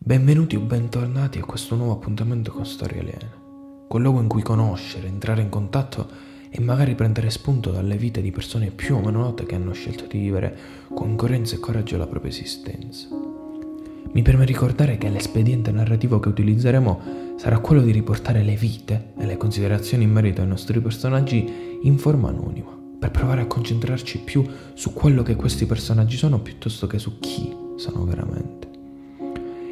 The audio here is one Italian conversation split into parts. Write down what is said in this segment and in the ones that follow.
Benvenuti o bentornati a questo nuovo appuntamento con Storia Aliena, quel luogo in cui conoscere, entrare in contatto e magari prendere spunto dalle vite di persone più o meno note che hanno scelto di vivere con coerenza e coraggio la propria esistenza. Mi preme ricordare che l'espediente narrativo che utilizzeremo sarà quello di riportare le vite e le considerazioni in merito ai nostri personaggi in forma anonima, per provare a concentrarci più su quello che questi personaggi sono piuttosto che su chi sono veramente.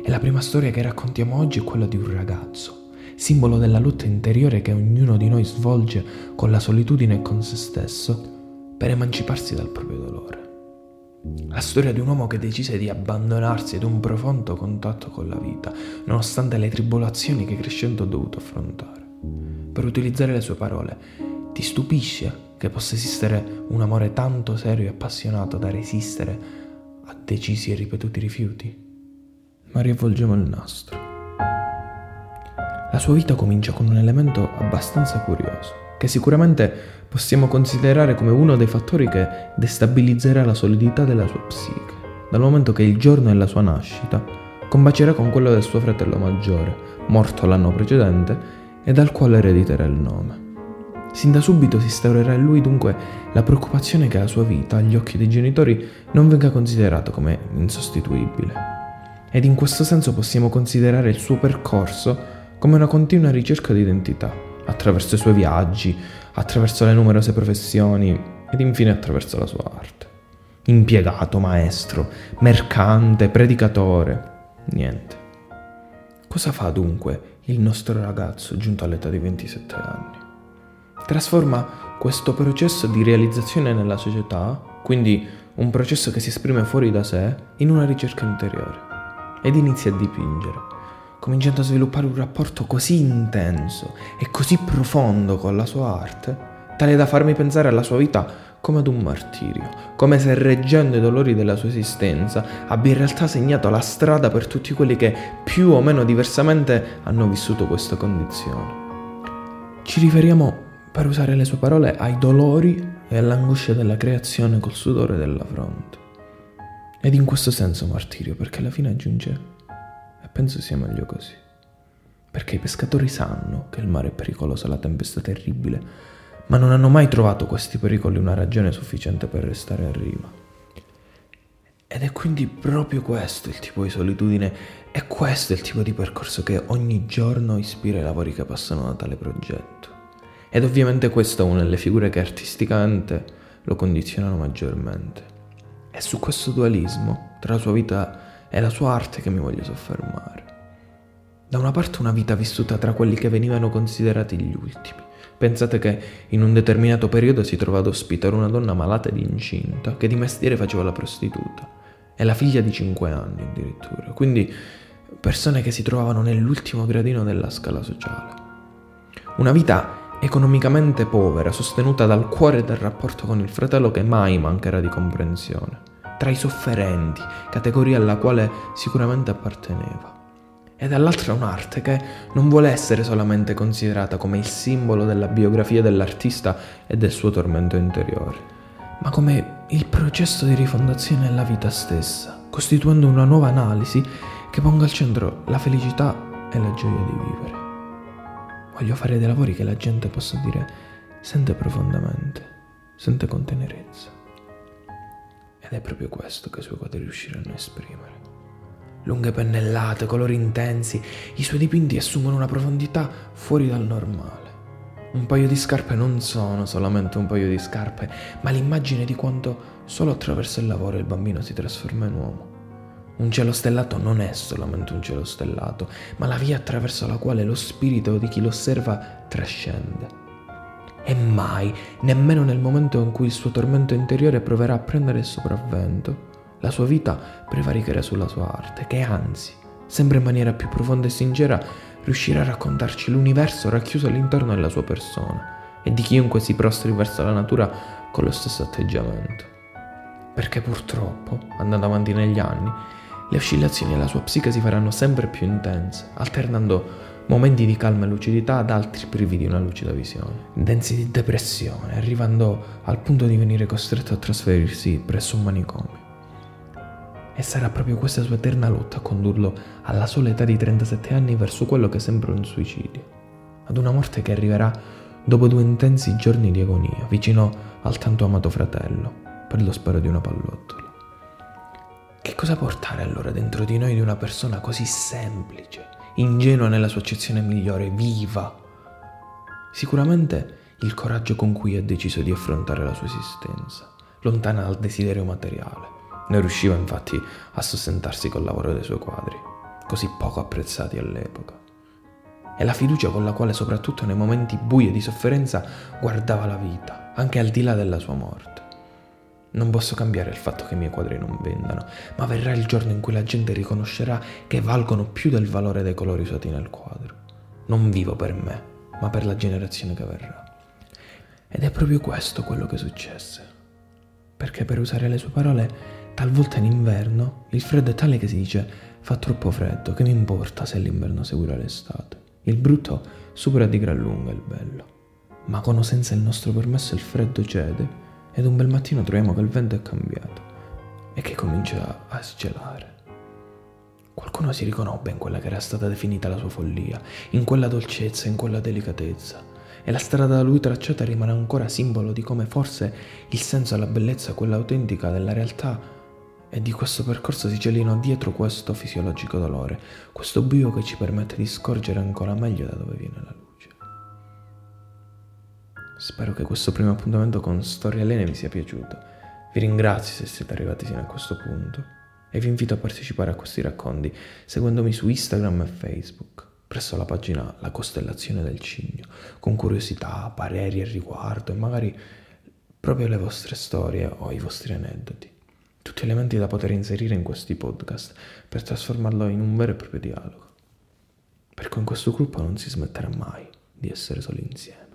E la prima storia che raccontiamo oggi è quella di un ragazzo, simbolo della lotta interiore che ognuno di noi svolge con la solitudine e con se stesso per emanciparsi dal proprio dolore. La storia di un uomo che decise di abbandonarsi ad un profondo contatto con la vita, nonostante le tribolazioni che crescendo ha dovuto affrontare. Per utilizzare le sue parole, ti stupisce che possa esistere un amore tanto serio e appassionato da resistere a decisi e ripetuti rifiuti? Ma riavvolgiamo il nastro. La sua vita comincia con un elemento abbastanza curioso, che sicuramente possiamo considerare come uno dei fattori che destabilizzerà la solidità della sua psiche, dal momento che il giorno della sua nascita combacerà con quello del suo fratello maggiore, morto l'anno precedente e dal quale erediterà il nome. Sin da subito si instaurerà in lui dunque la preoccupazione che la sua vita, agli occhi dei genitori, non venga considerata come insostituibile ed in questo senso possiamo considerare il suo percorso come una continua ricerca di identità, attraverso i suoi viaggi, attraverso le numerose professioni ed infine attraverso la sua arte. Impiegato, maestro, mercante, predicatore, niente. Cosa fa dunque il nostro ragazzo giunto all'età di 27 anni? Trasforma questo processo di realizzazione nella società, quindi un processo che si esprime fuori da sé, in una ricerca interiore ed inizia a dipingere, cominciando a sviluppare un rapporto così intenso e così profondo con la sua arte, tale da farmi pensare alla sua vita come ad un martirio, come se reggendo i dolori della sua esistenza abbia in realtà segnato la strada per tutti quelli che più o meno diversamente hanno vissuto questa condizione. Ci riferiamo, per usare le sue parole, ai dolori e all'angoscia della creazione col sudore della fronte. Ed in questo senso martirio, perché alla fine aggiunge, e penso sia meglio così. Perché i pescatori sanno che il mare è pericoloso, la tempesta è terribile, ma non hanno mai trovato questi pericoli una ragione sufficiente per restare a riva. Ed è quindi proprio questo il tipo di solitudine e questo è il tipo di percorso che ogni giorno ispira i lavori che passano da tale progetto. Ed ovviamente questa è una delle figure che artisticamente lo condizionano maggiormente. È su questo dualismo tra la sua vita e la sua arte che mi voglio soffermare. Da una parte una vita vissuta tra quelli che venivano considerati gli ultimi. Pensate che in un determinato periodo si trova ad ospitare una donna malata ed incinta che di mestiere faceva la prostituta e la figlia di 5 anni addirittura. Quindi persone che si trovavano nell'ultimo gradino della scala sociale. Una vita economicamente povera, sostenuta dal cuore del rapporto con il fratello che mai mancherà di comprensione, tra i sofferenti, categoria alla quale sicuramente apparteneva. E dall'altra un'arte che non vuole essere solamente considerata come il simbolo della biografia dell'artista e del suo tormento interiore, ma come il processo di rifondazione della vita stessa, costituendo una nuova analisi che ponga al centro la felicità e la gioia di vivere. Voglio fare dei lavori che la gente possa dire sente profondamente, sente con tenerezza. Ed è proprio questo che i suoi quadri riusciranno a esprimere. Lunghe pennellate, colori intensi, i suoi dipinti assumono una profondità fuori dal normale. Un paio di scarpe non sono solamente un paio di scarpe, ma l'immagine di quanto solo attraverso il lavoro il bambino si trasforma in uomo. Un cielo stellato non è solamente un cielo stellato, ma la via attraverso la quale lo spirito di chi lo osserva trascende. E mai, nemmeno nel momento in cui il suo tormento interiore proverà a prendere il sopravvento, la sua vita prevaricherà sulla sua arte, che anzi, sempre in maniera più profonda e sincera, riuscirà a raccontarci l'universo racchiuso all'interno della sua persona e di chiunque si prostri verso la natura con lo stesso atteggiamento. Perché purtroppo, andando avanti negli anni, le oscillazioni della sua psiche si faranno sempre più intense, alternando momenti di calma e lucidità ad altri privi di una lucida visione, densi di depressione, arrivando al punto di venire costretto a trasferirsi presso un manicomio. E sarà proprio questa sua eterna lotta a condurlo alla sola età di 37 anni verso quello che sembra un suicidio. Ad una morte che arriverà dopo due intensi giorni di agonia, vicino al tanto amato fratello, per lo spero di una pallottola. Che cosa portare allora dentro di noi di una persona così semplice, ingenua nella sua accezione migliore, viva? Sicuramente il coraggio con cui ha deciso di affrontare la sua esistenza, lontana dal desiderio materiale. Non riusciva infatti a sostentarsi col lavoro dei suoi quadri, così poco apprezzati all'epoca. E la fiducia con la quale, soprattutto nei momenti bui e di sofferenza, guardava la vita, anche al di là della sua morte. Non posso cambiare il fatto che i miei quadri non vendano, ma verrà il giorno in cui la gente riconoscerà che valgono più del valore dei colori usati nel quadro. Non vivo per me, ma per la generazione che verrà. Ed è proprio questo quello che successe. Perché per usare le sue parole, talvolta in inverno il freddo è tale che si dice fa troppo freddo, che mi importa se l'inverno seguirà l'estate. Il brutto supera di gran lunga il bello. Ma con o senza il nostro permesso il freddo cede ed un bel mattino troviamo che il vento è cambiato e che comincia a sgelare. Qualcuno si riconobbe in quella che era stata definita la sua follia, in quella dolcezza, in quella delicatezza. E la strada da lui tracciata rimane ancora simbolo di come forse il senso e la bellezza, quella autentica della realtà, e di questo percorso si celino dietro questo fisiologico dolore, questo buio che ci permette di scorgere ancora meglio da dove viene la luce. Spero che questo primo appuntamento con Storia Lene vi sia piaciuto. Vi ringrazio se siete arrivati fino a questo punto e vi invito a partecipare a questi racconti seguendomi su Instagram e Facebook presso la pagina La Costellazione del Cigno, con curiosità, pareri al riguardo e magari proprio le vostre storie o i vostri aneddoti. Tutti elementi da poter inserire in questi podcast per trasformarlo in un vero e proprio dialogo. Perché in questo gruppo non si smetterà mai di essere solo insieme.